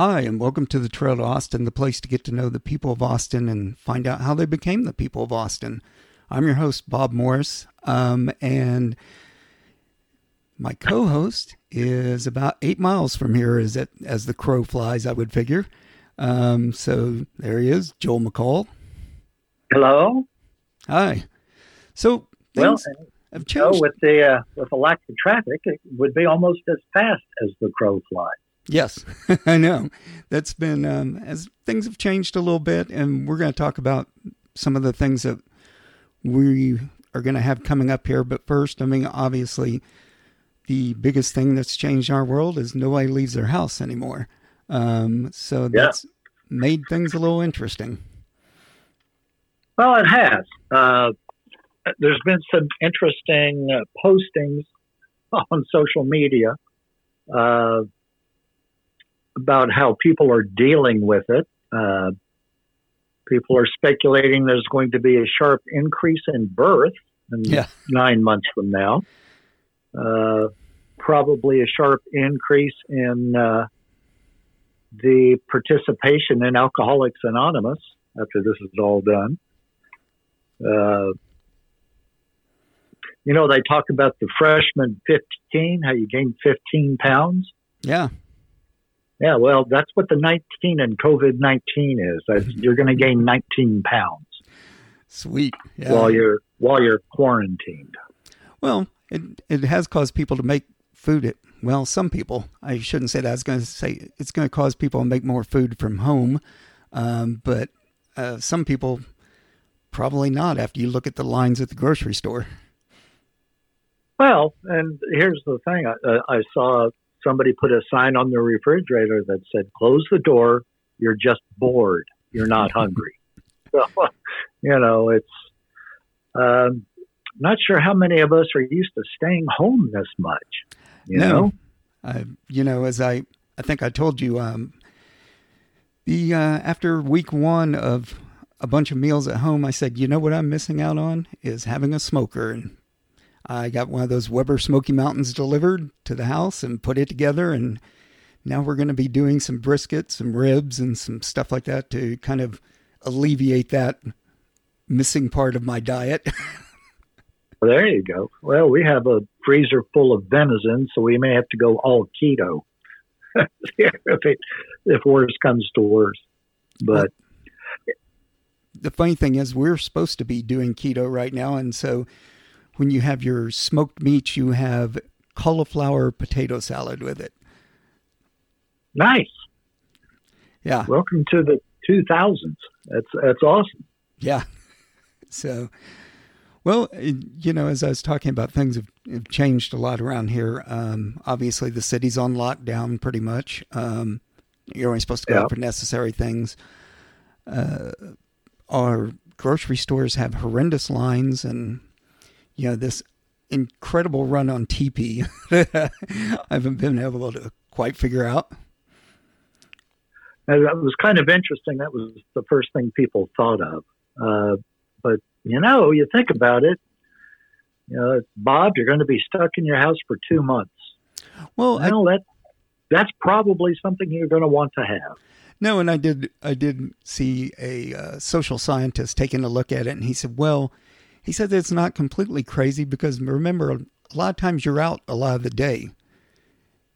Hi, and welcome to the Trail to Austin, the place to get to know the people of Austin and find out how they became the people of Austin. I'm your host, Bob Morris, um, and my co-host is about eight miles from here, as it, as the crow flies, I would figure. Um, so there he is, Joel McCall. Hello. Hi. So well, have changed. Know, with the uh, with the lack of traffic, it would be almost as fast as the crow flies. Yes, I know. That's been um, as things have changed a little bit, and we're going to talk about some of the things that we are going to have coming up here. But first, I mean, obviously, the biggest thing that's changed our world is nobody leaves their house anymore. Um, so that's yeah. made things a little interesting. Well, it has. Uh, there's been some interesting uh, postings on social media uh, about how people are dealing with it. Uh, people are speculating there's going to be a sharp increase in birth in yeah. nine months from now. Uh, probably a sharp increase in uh, the participation in Alcoholics Anonymous after this is all done. Uh, you know, they talk about the freshman 15, how you gain 15 pounds. Yeah. Yeah, well, that's what the 19 and COVID 19 is. you're going to gain 19 pounds. Sweet. Yeah. While you're while you're quarantined. Well, it it has caused people to make food at well, some people. I shouldn't say that. I was going to say it's going to cause people to make more food from home, um, but uh, some people probably not. After you look at the lines at the grocery store. Well, and here's the thing: I, uh, I saw somebody put a sign on the refrigerator that said, "Close the door. You're just bored. You're not hungry." so, you know, it's. Um, not sure how many of us are used to staying home this much. You no, know, uh, you know, as I, I think I told you, um, the uh, after week one of a bunch of meals at home, I said, you know what I'm missing out on is having a smoker, and I got one of those Weber Smokey Mountains delivered to the house and put it together. And now we're going to be doing some brisket, some ribs, and some stuff like that to kind of alleviate that missing part of my diet. well, there you go. Well, we have a freezer full of venison, so we may have to go all keto if it, if worse comes to worse. But the funny thing is, we're supposed to be doing keto right now, and so when you have your smoked meat, you have cauliflower potato salad with it. Nice. Yeah. Welcome to the 2000s. That's that's awesome. Yeah. So, well, you know, as I was talking about, things have, have changed a lot around here. Um, obviously, the city's on lockdown pretty much. Um, you're only supposed to go out for necessary things. Uh, our grocery stores have horrendous lines, and you know, this incredible run on TP I haven't been able to quite figure out. And that was kind of interesting. That was the first thing people thought of. Uh, but, you know, you think about it, you know, Bob, you're going to be stuck in your house for two months. Well, I, that, that's probably something you're going to want to have. No, and I did. I did see a uh, social scientist taking a look at it, and he said, "Well, he said it's not completely crazy because remember, a lot of times you're out a lot of the day.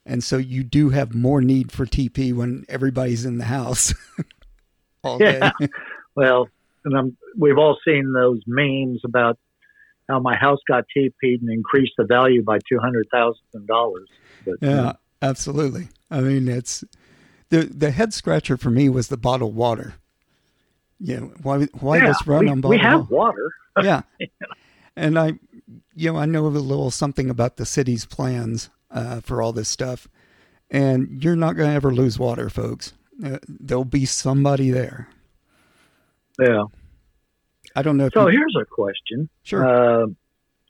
And so you do have more need for TP when everybody's in the house all day. Yeah. Well, and I'm, we've all seen those memes about how my house got TP'd and increased the value by $200,000. Yeah, absolutely. I mean, it's the, the head scratcher for me was the bottled water. Yeah, why, why yeah, this run we, on bottled We have water. Yeah. And I, you know, I know a little something about the city's plans uh, for all this stuff. And you're not going to ever lose water, folks. Uh, there'll be somebody there. Yeah. I don't know. so you... here's a question. Sure. Uh,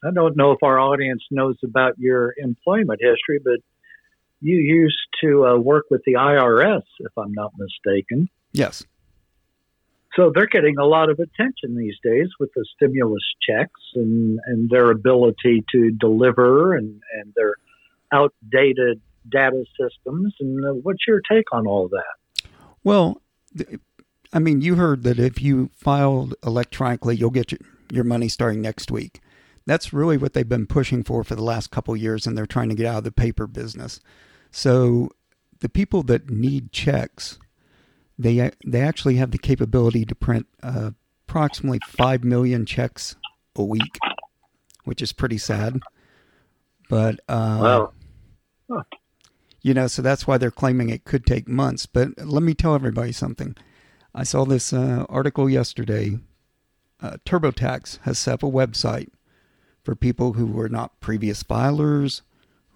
I don't know if our audience knows about your employment history, but you used to uh, work with the IRS, if I'm not mistaken. Yes. So they're getting a lot of attention these days with the stimulus checks and, and their ability to deliver and, and their outdated data systems. And uh, what's your take on all that? Well, I mean, you heard that if you filed electronically, you'll get your, your money starting next week. That's really what they've been pushing for for the last couple years, and they're trying to get out of the paper business. So the people that need checks, they they actually have the capability to print uh, approximately five million checks a week, which is pretty sad. But uh, wow. Huh. you know, so that's why they're claiming it could take months. But let me tell everybody something. I saw this uh, article yesterday. Uh, TurboTax has set up a website for people who were not previous filers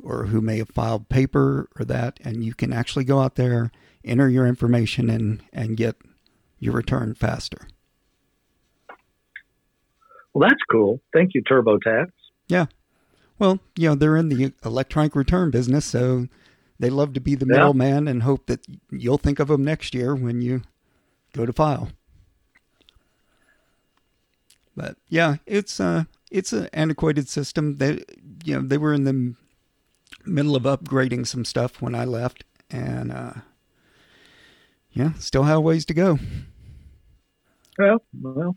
or who may have filed paper or that, and you can actually go out there, enter your information, and and get your return faster. Well, that's cool. Thank you, TurboTax. Yeah. Well, you know, they're in the electronic return business, so they love to be the middleman and hope that you'll think of them next year when you go to file. But yeah, it's uh it's an antiquated system. That you know they were in the middle of upgrading some stuff when I left, and uh, yeah, still have ways to go. Well, well,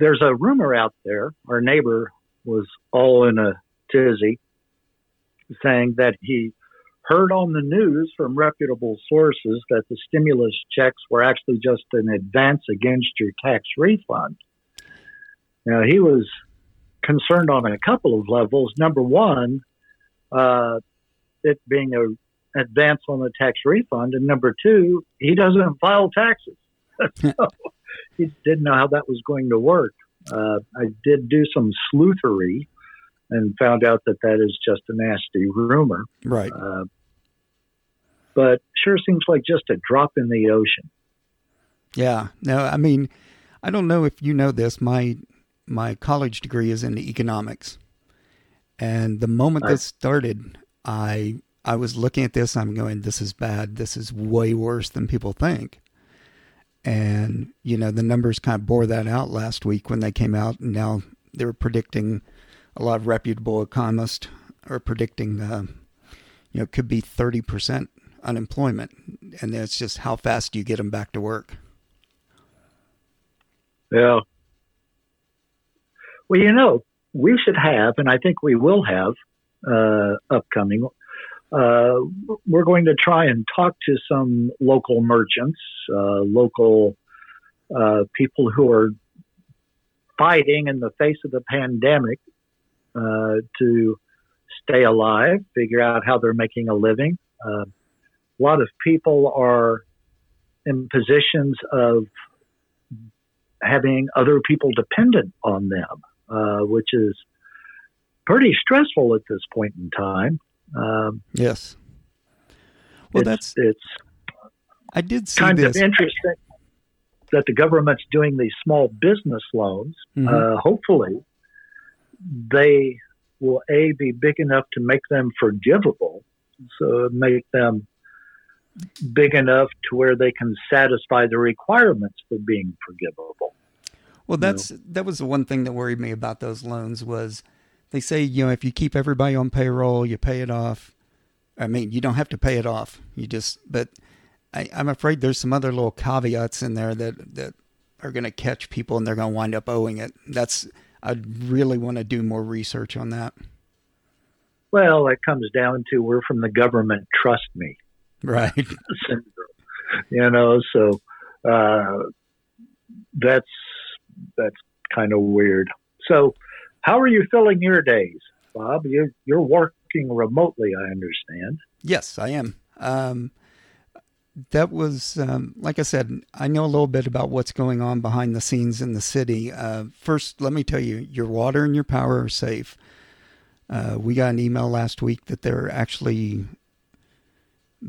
there's a rumor out there. Our neighbor was all in a tizzy, saying that he heard on the news from reputable sources that the stimulus checks were actually just an advance against your tax refund. Now, he was concerned on a couple of levels. Number one, uh, it being a advance on the tax refund, and number two, he doesn't file taxes. so he didn't know how that was going to work. Uh, I did do some sleuthery and found out that that is just a nasty rumor. Right. Uh, but sure seems like just a drop in the ocean. Yeah. No, I mean, I don't know if you know this. My my college degree is in economics, and the moment this started, I I was looking at this. I'm going, this is bad. This is way worse than people think. And you know, the numbers kind of bore that out last week when they came out, and now they were predicting a lot of reputable economists are predicting, uh, you know, could be thirty percent unemployment, and it's just how fast do you get them back to work? Yeah. Well, you know, we should have, and I think we will have uh, upcoming. We're going to try and talk to some local merchants, uh, local uh, people who are fighting in the face of the pandemic uh, to stay alive, figure out how they're making a living. Uh, a lot of people are in positions of having other people dependent on them uh, which is pretty stressful at this point in time. Um, yes. Well, it's, that's it's. I did see kind this. of interesting that the government's doing these small business loans. Mm-hmm. Uh, hopefully, they will a be big enough to make them forgivable, so make them big enough to where they can satisfy the requirements for being forgivable. Well, that's you know? that was the one thing that worried me about those loans was they say you know if you keep everybody on payroll, you pay it off. I mean, you don't have to pay it off. You just but I, I'm afraid there's some other little caveats in there that that are going to catch people and they're going to wind up owing it. That's I'd really want to do more research on that. Well, it comes down to we're from the government. Trust me, right? you know, so uh, that's that's kind of weird. So, how are you filling your days, Bob? You're you're working remotely, I understand. Yes, I am. Um, that was, um, like I said, I know a little bit about what's going on behind the scenes in the city. Uh, first, let me tell you, your water and your power are safe. Uh, we got an email last week that they're actually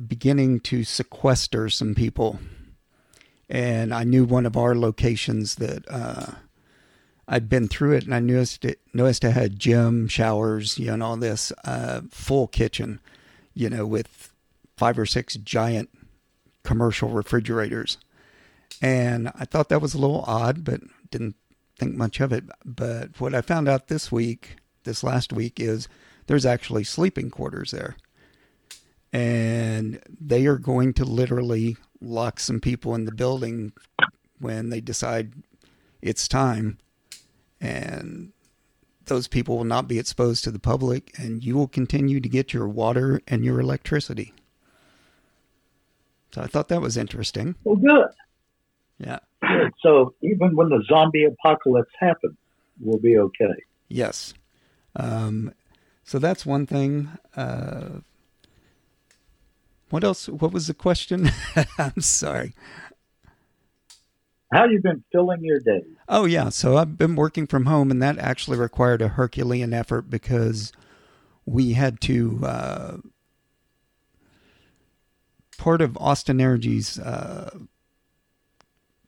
beginning to sequester some people and I knew one of our locations that uh, I'd been through it, and I noticed it noticed it had gym, showers, you know, and all this uh, full kitchen, you know, with five or six giant commercial refrigerators, and I thought that was a little odd, but didn't think much of it. But what I found out this week, this last week, is there's actually sleeping quarters there. And they are going to literally lock some people in the building when they decide it's time. And those people will not be exposed to the public, and you will continue to get your water and your electricity. So I thought that was interesting. Well, good. Yeah. Good. So even when the zombie apocalypse happens, we'll be okay. Yes. Um, so that's one thing. Uh, what else? What was the question? I'm sorry. How you been filling your days? Oh yeah, so I've been working from home, and that actually required a Herculean effort because we had to. Uh, part of Austin Energy's uh,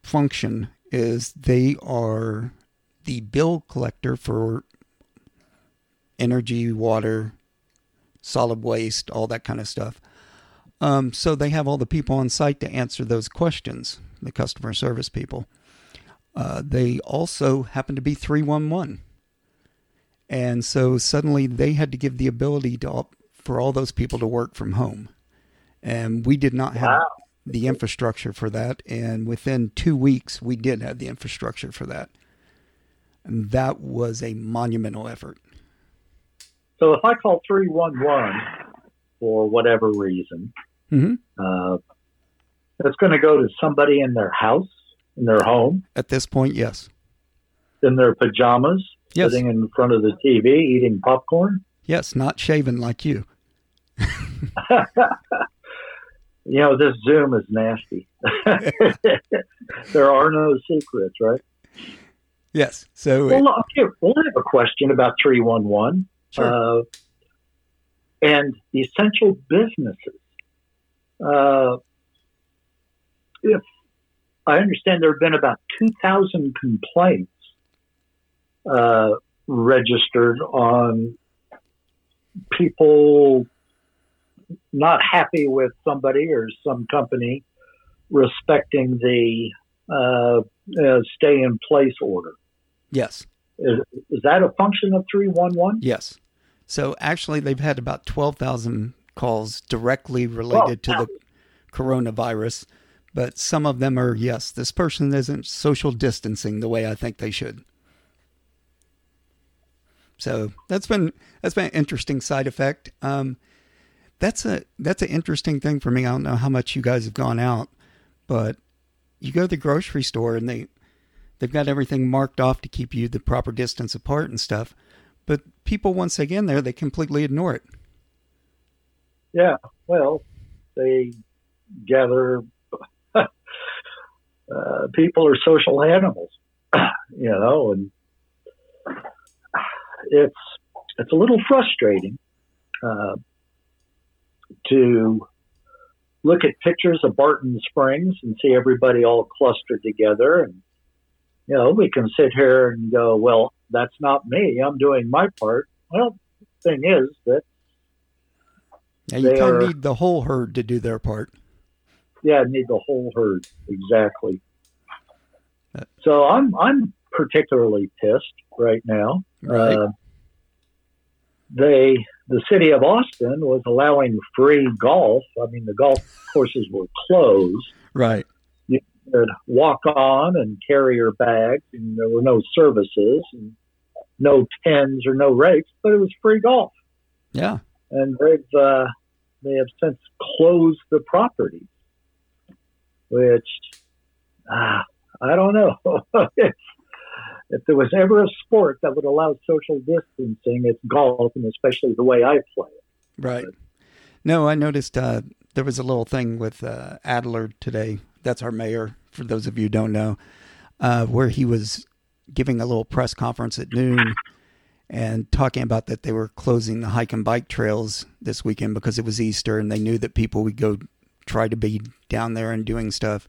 function is they are the bill collector for energy, water, solid waste, all that kind of stuff. Um, so they have all the people on site to answer those questions, the customer service people. Uh, they also happen to be 311. And so suddenly they had to give the ability to, for all those people to work from home. And we did not have Wow. the infrastructure for that. And within two weeks, we did have the infrastructure for that. And that was a monumental effort. So if I call 311 for whatever reason, hmm uh, it's going to go to somebody in their house, in their home, At this point, yes. in their pajamas, Yes. sitting in front of the TV eating popcorn. Yes, not shaven like you. You know, this Zoom is nasty. there are no secrets, right? Yes. So, Well, okay, well, I have a question about 311 sure. uh, and essential businesses. Uh, if I understand there have been about 2,000 complaints uh, registered on people not happy with somebody or some company respecting the uh, uh, stay in place order. yes. Is, is that a function of 311? Yes. So actually, they've had about 12,000 calls directly related to the coronavirus, but some of them are, yes, this person isn't social distancing the way I think they should. So that's been that's been an interesting side effect. Um, that's a that's an interesting thing for me. I don't know how much you guys have gone out, but you go to the grocery store and they they've got everything marked off to keep you the proper distance apart and stuff. But people, once they get in there, they completely ignore it. Yeah, well, they gather. Uh, people are social animals, you know, and it's it's a little frustrating uh, to look at pictures of Barton Springs and see everybody all clustered together, and you know, we can sit here and go, "Well, that's not me. I'm doing my part." Well, the thing is that you kind of need the whole herd to do their part. Yeah, need the whole herd exactly. So I'm I'm particularly pissed right now. Right. Uh, they the city of Austin was allowing free golf. I mean, the golf courses were closed. Right. You could walk on and carry your bags, and there were no services and no pins or no rakes, but it was free golf. Yeah. and they've uh, they have since closed the property, which uh, I don't know. if, if there was ever a sport that would allow social distancing, it's golf, and especially the way I play it. Right. No, I noticed uh, there was a little thing with uh, Adler today. That's our mayor, for those of you who don't know, uh, where he was giving a little press conference at noon and talking about that they were closing the hike and bike trails this weekend because it was Easter and they knew that people would go try to be down there and doing stuff.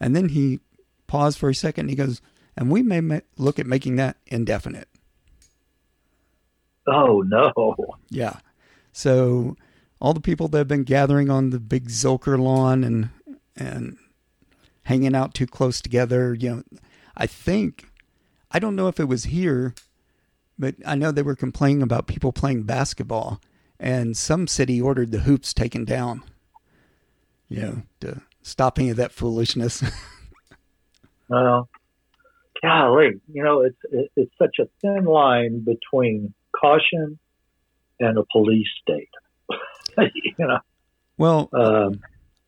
And then he paused for a second and he goes, and we may ma- look at making that indefinite. Oh no! Yeah. So all the people that have been gathering on the big Zilker lawn and and hanging out too close together, you know, I think I don't know if it was here, but I know they were complaining about people playing basketball and some city ordered the hoops taken down. You know, to stop any of that foolishness. well, golly, you know, it's it, it's such a thin line between caution and a police state. you know. Well, um,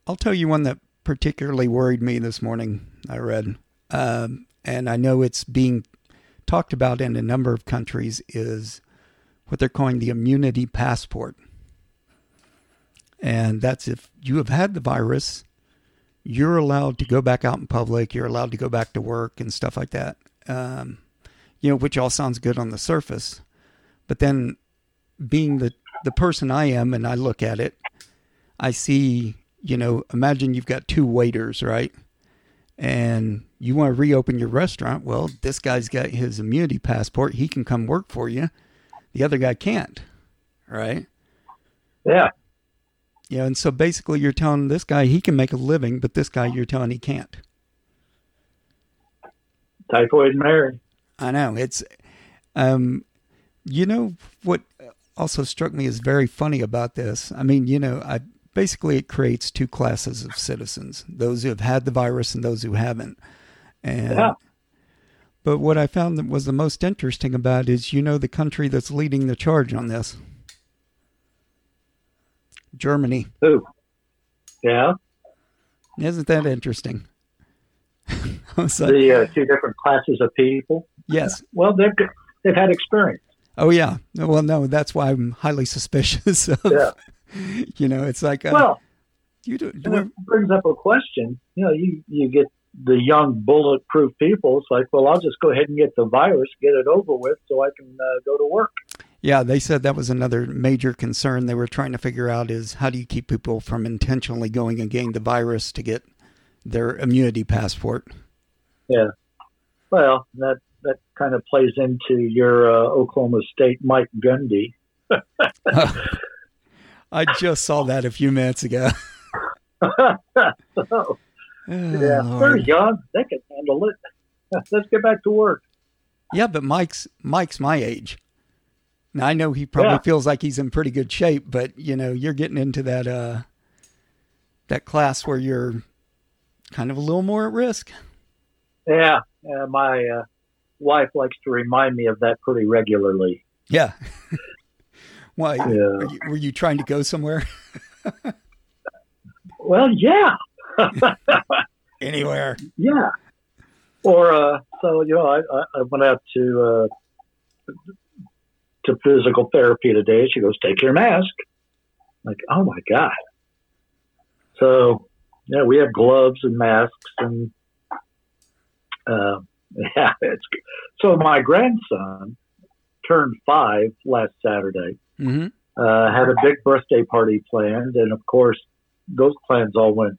I'll tell you one that particularly worried me this morning. I read, um, and I know it's being talked about in a number of countries is what they're calling the immunity passport. And that's if you have had the virus, you're allowed to go back out in public, you're allowed to go back to work and stuff like that. Um, you know, which all sounds good on the surface. But then being the, the person I am and I look at it, I see, you know, imagine you've got two waiters, right? And you want to reopen your restaurant. Well, this guy's got his immunity passport. He can come work for you. The other guy can't, right? Yeah. Yeah, and so basically you're telling this guy he can make a living, but this guy you're telling he can't. Typhoid Mary. I know. It's um you know what also struck me as very funny about this. I mean, you know, I basically it creates two classes of citizens, those who have had the virus and those who haven't. And yeah. But what I found that was the most interesting about is you know the country that's leading the charge on this. Germany. Who? Yeah. Isn't that interesting? the uh, two different classes of people. Yes. Well, they've they've had experience. Oh yeah. Well, no, that's why I'm highly suspicious of. Yeah. You know, it's like uh, well, you do. do it brings up a question. You know, you you get the young bulletproof people. It's like, well, I'll just go ahead and get the virus, get it over with, so I can uh, go to work. Yeah, they said that was another major concern they were trying to figure out is how do you keep people from intentionally going and getting the virus to get their immunity passport. Yeah. Well, that that kind of plays into your uh, Oklahoma State Mike Gundy. I just saw that a few minutes ago. so, yeah, they're young; they can handle it. Let's get back to work. Yeah, but Mike's Mike's my age. Now I know he probably yeah. feels like he's in pretty good shape, but you know, you're getting into that uh that class where you're kind of a little more at risk. Yeah, uh, my uh, wife likes to remind me of that pretty regularly. Yeah. Why? Yeah. You, were you trying to go somewhere? well, yeah. Anywhere. Yeah. Or uh, so you know, I, I went out to uh, to physical therapy today. She goes, "Take your mask." I'm like, oh my god. So yeah, we have gloves and masks and uh, yeah, it's good. so my grandson turned five last Saturday. Mm-hmm. Uh, had a big birthday party planned, and of course, those plans all went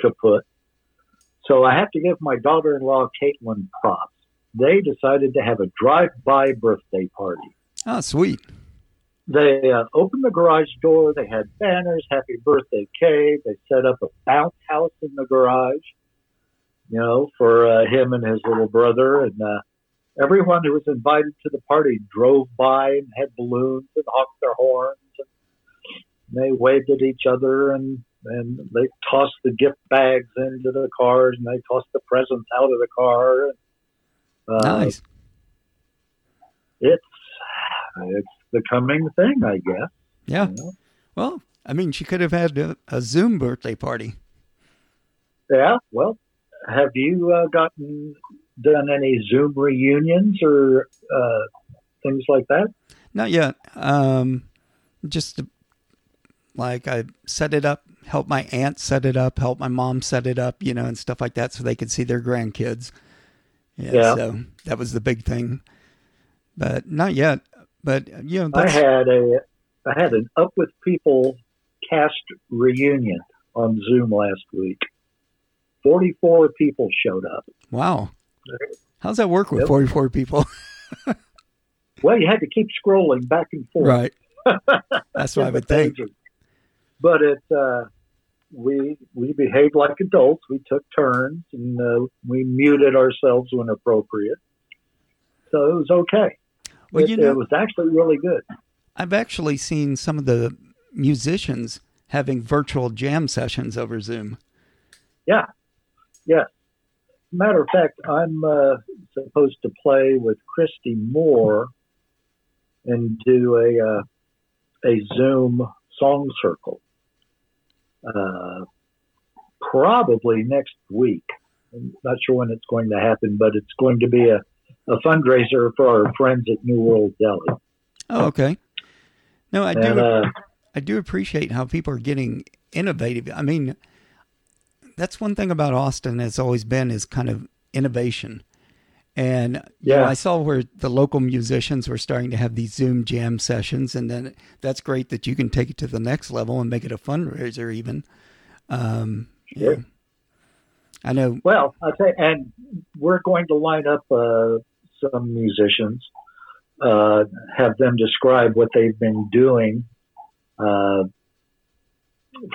to kaput. So I have to give my daughter-in-law Caitlin props. They decided to have a drive-by birthday party. Oh, sweet! They uh, opened the garage door. They had banners, "Happy Birthday, Kay." They set up a bounce house in the garage, you know, for uh, him and his little brother. And uh, everyone who was invited to the party drove by and had balloons and honked their horns. And they waved at each other and and they tossed the gift bags into the cars and they tossed the presents out of the car. Uh, nice. It's it's the coming thing, I guess. Yeah. You know? Well, I mean, she could have had a, a, Zoom birthday party. Yeah. Well, have you uh, gotten done any Zoom reunions or uh, things like that? Not yet. Um, just like I set it up help my aunt set it up, help my mom set it up, you know, and stuff like that, so they could see their grandkids. Yeah, yeah. So that was the big thing, but not yet. But you know, I had a I had an Up with People cast reunion on Zoom last week. Forty four people showed up. Wow, how's that work with yep. forty four people? well, you had to keep scrolling back and forth. Right. That's what I would think. But it uh, we we behaved like adults. We took turns and uh, we muted ourselves when appropriate. So it was okay. Well, it, you know, it was actually really good. I've actually seen some of the musicians having virtual jam sessions over Zoom. Yeah, yeah. Matter of fact, I'm uh, supposed to play with Christy Moore and do a uh, a Zoom song circle. Uh, probably next week. I'm not sure when it's going to happen, but it's going to be a, a fundraiser for our friends at New World Deli. Oh, okay. No, I do. Uh, I do appreciate how people are getting innovative. I mean, that's one thing about Austin has always been is kind of innovation. And yeah, know, I saw where the local musicians were starting to have these Zoom jam sessions, and then that's great that you can take it to the next level and make it a fundraiser, even. Um, sure. Yeah. I know. Well, I say, and we're going to line up uh, some musicians, uh, have them describe what they've been doing uh,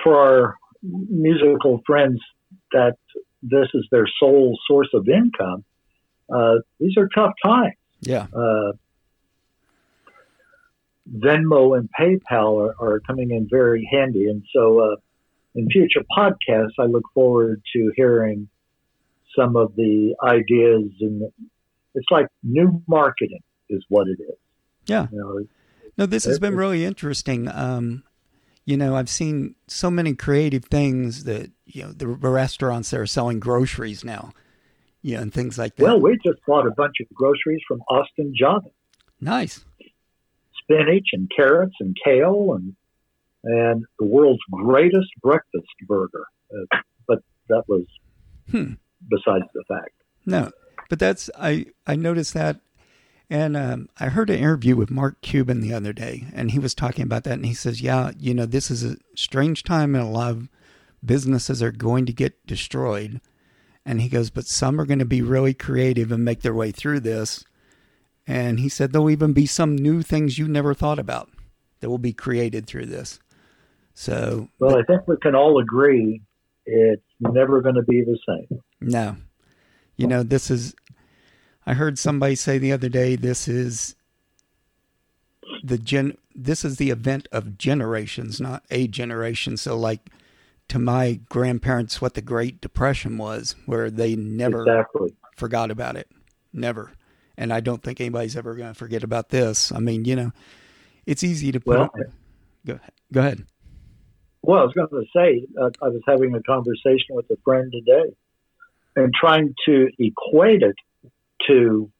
for our musical friends that this is their sole source of income. Uh, these are tough times. Yeah. Uh, Venmo and PayPal are, are, coming in very handy, and so uh, in future podcasts, I look forward to hearing some of the ideas. And it's like new marketing is what it is. Yeah. You know, no, this has been really interesting. Um, you know, I've seen so many creative things that you know the restaurants that are selling groceries now, you know, and things like that. Well, we just bought a bunch of groceries from Austin Java. Nice. Spinach and carrots and kale and and the world's greatest breakfast burger. Uh, but that was hmm. besides the fact. No, but that's I I noticed that, and um, I heard an interview with Mark Cuban the other day, and he was talking about that, and he says, yeah, you know, this is a strange time, and a lot of businesses are going to get destroyed, and he goes, but some are going to be really creative and make their way through this. And he said there'll even be some new things you never thought about that will be created through this. So, well, I think we can all agree it's never going to be the same. No, you know, this is. I heard somebody say the other day, this is the gen. This is the event of generations, not a generation. So, like to my grandparents, what the Great Depression was, where they never exactly. forgot about it, never. And I don't think anybody's ever going to forget about this. I mean, you know, it's easy to put. Well, go, go ahead. Well, I was going to say, uh, I was having a conversation with a friend today and trying to equate it to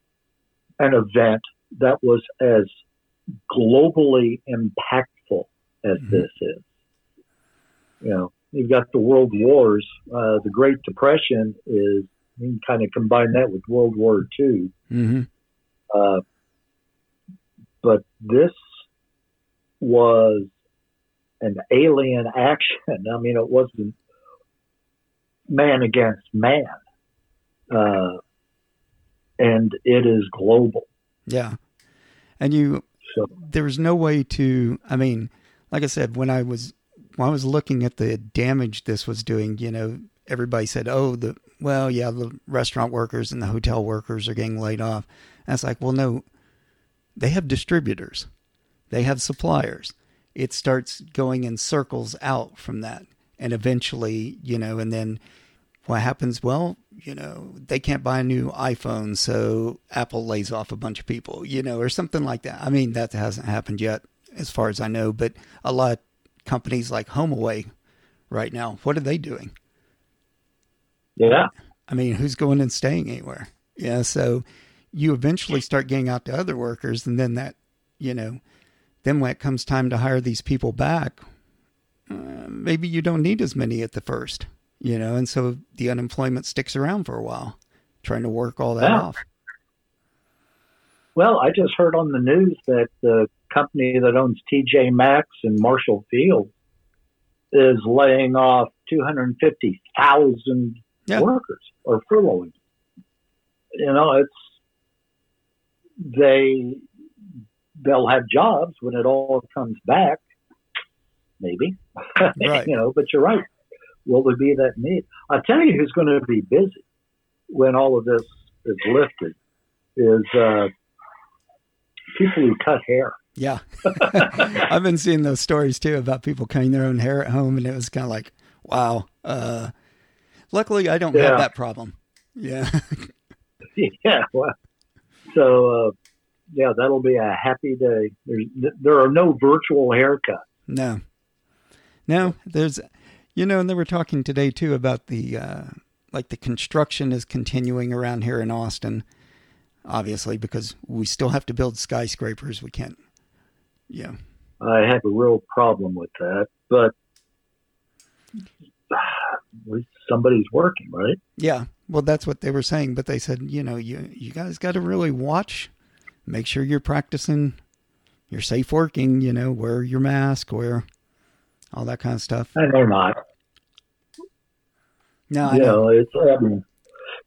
an event that was as globally impactful as mm-hmm. this is. You know, you've got the world wars. Uh, the Great Depression is, you can kind of combine that with World War II. Mm-hmm. Uh, but this was an alien action. I mean, it wasn't man against man. Uh, and it is global. Yeah. And you, so, there was no way to, I mean, like I said, when I was, when I was looking at the damage this was doing, you know, everybody said, oh, the, well, yeah, the restaurant workers and the hotel workers are getting laid off. And it's like, well, no, they have distributors, they have suppliers it starts going in circles out from that. And eventually, you know, and then what happens? Well, you know, they can't buy a new iPhone, so Apple lays off a bunch of people, you know, or something like that. I mean, that hasn't happened yet, as far as I know, but a lot companies like HomeAway right now, what are they doing? Yeah. I mean, who's going and staying anywhere? Yeah. So you eventually start getting out to other workers, and then that, you know, then when it comes time to hire these people back, uh, maybe you don't need as many at the first, you know, and so the unemployment sticks around for a while, trying to work all that off. Well, I just heard on the news that the company that owns TJ Maxx and Marshall Field is laying off 250,000 yeah. workers or furloughing. You know, it's they they'll have jobs when it all comes back. Maybe, right. you know. But you're right. Will there be that need? I tell you, who's going to be busy when all of this is lifted is uh, people who cut hair. Yeah, I've been seeing those stories too about people cutting their own hair at home, and it was kind of like, wow. Uh, Luckily, I don't Yeah. have that problem. Yeah. yeah. Well, so uh, yeah, that'll be a happy day. There's there are no virtual haircuts. No, no. There's, you know, and they were talking today too about the uh, like the construction is continuing around here in Austin, obviously because we still have to build skyscrapers. We can't. Yeah. I have a real problem with that, but somebody's working, right? Yeah. Well, that's what they were saying, but they said, you know, you you guys got to really watch, make sure you're practicing, you're safe working. You know, wear your mask, wear all that kind of stuff. And they're not. No, I you know. know, it's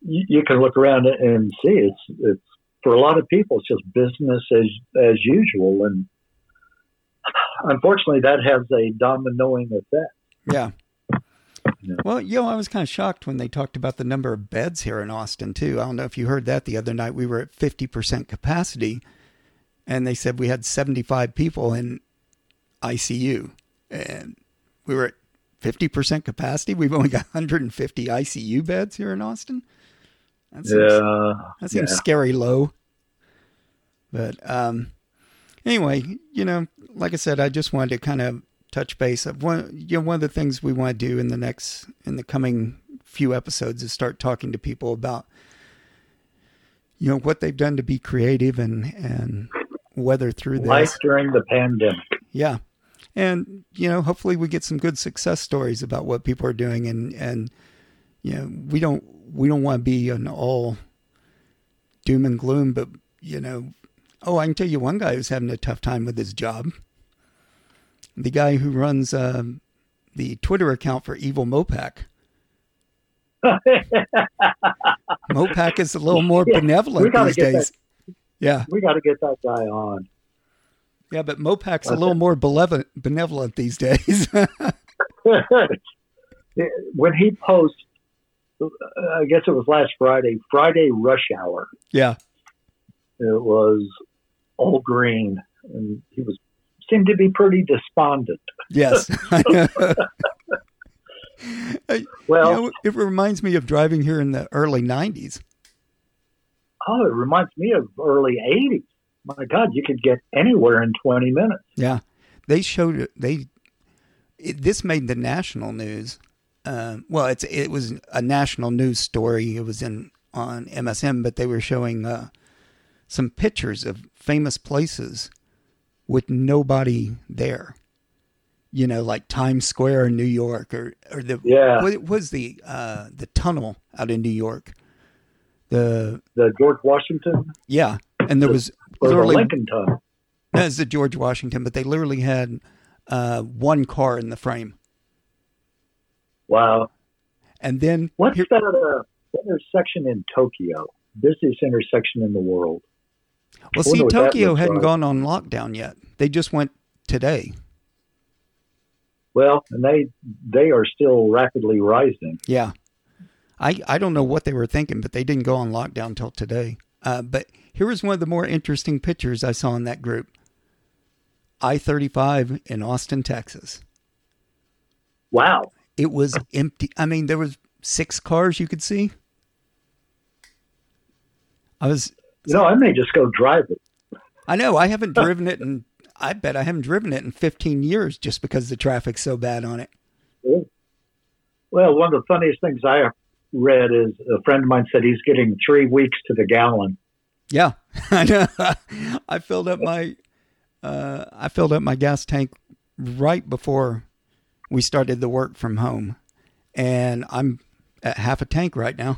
you, you can look around and see it's it's for a lot of people it's just business as as usual, and unfortunately that has a dominoing effect. Yeah. Yeah. Well, you know, I was kind of shocked when they talked about the number of beds here in Austin too. I don't know if you heard that the other night. We were at fifty percent capacity, and they said we had seventy-five people in ICU, and we were at fifty percent capacity. We've only got one hundred and fifty ICU beds here in Austin. That seems, Yeah, that seems yeah. scary low. But um, anyway, you know, like I said, I just wanted to kind of touch base of one. You know, one of the things we want to do in the next in the coming few episodes is start talking to people about you know what they've done to be creative and and weather through this. life during the pandemic. Yeah. And, you know, hopefully we get some good success stories about what people are doing and, and, you know, we don't, we don't want to be an all doom and gloom, but, you know, oh, I can tell you one guy who's having a tough time with his job. The guy who runs, um, the Twitter account for Evil Mopac. Mopac is a little more Yeah, benevolent these days. Yeah. we got to get that guy on. Yeah, but Mopac's a What's little more benevolent, benevolent these days. when he posts, I guess it was last Friday, Friday rush hour. yeah. It was all green, and he was seemed to be pretty despondent. Yes. Well, you know, it reminds me of driving here in the early 90s. oh, it reminds me of early '80s. My God, you could get anywhere in 20 minutes. Yeah. They showed it. They, it, this made the national news. Um, well, it's, it was a national news story. It was in, on MSM, but they were showing, uh, some pictures of famous places with nobody there. You know, like Times Square in New York or, or the, Yeah. what was the, uh, the tunnel out in New York? The, The George Washington yeah. And there was or the Lincoln Tunnel. That's the George Washington, but they literally had uh, one car in the frame. Wow. And then What's here- that uh, intersection in Tokyo? Busiest intersection in the world. Well, see, Tokyo hadn't like. gone on lockdown yet. They just went today. Well, and they they are still rapidly rising. Yeah. I, I don't know what they were thinking, but they didn't go on lockdown till today. Uh, but here was one of the more interesting pictures I saw in that group I 35 in Austin, Texas. Wow. It was empty. I mean, there was six cars you could see. I was You know, I may just go drive it. I know I haven't driven it and I bet I haven't driven it in 15 years just because the traffic's so bad on it. Well, one of the funniest things I read is a friend of mine said he's getting three weeks to the gallon. Yeah, I know. I filled up my uh, I filled up my gas tank right before we started the work from home, and I'm at half a tank right now.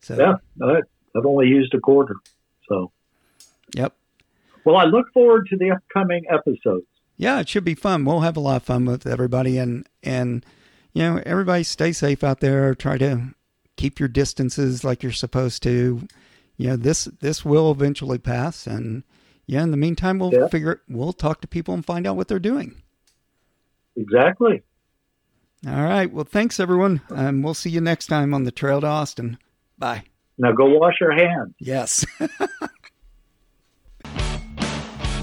So Yeah, I've only used a quarter. So, yep, well, I look forward to the upcoming episodes. yeah, it should be fun. We'll have a lot of fun with everybody, and and you know everybody stay safe out there. Try to keep your distances like you're supposed to. You know this this will eventually pass, and yeah, in the meantime, we'll Yeah. figure we'll talk to people and find out what they're doing. Exactly. All right. Well, thanks everyone, and we'll see you next time on the Trail to Austin. Bye. Now go wash your hands. Yes.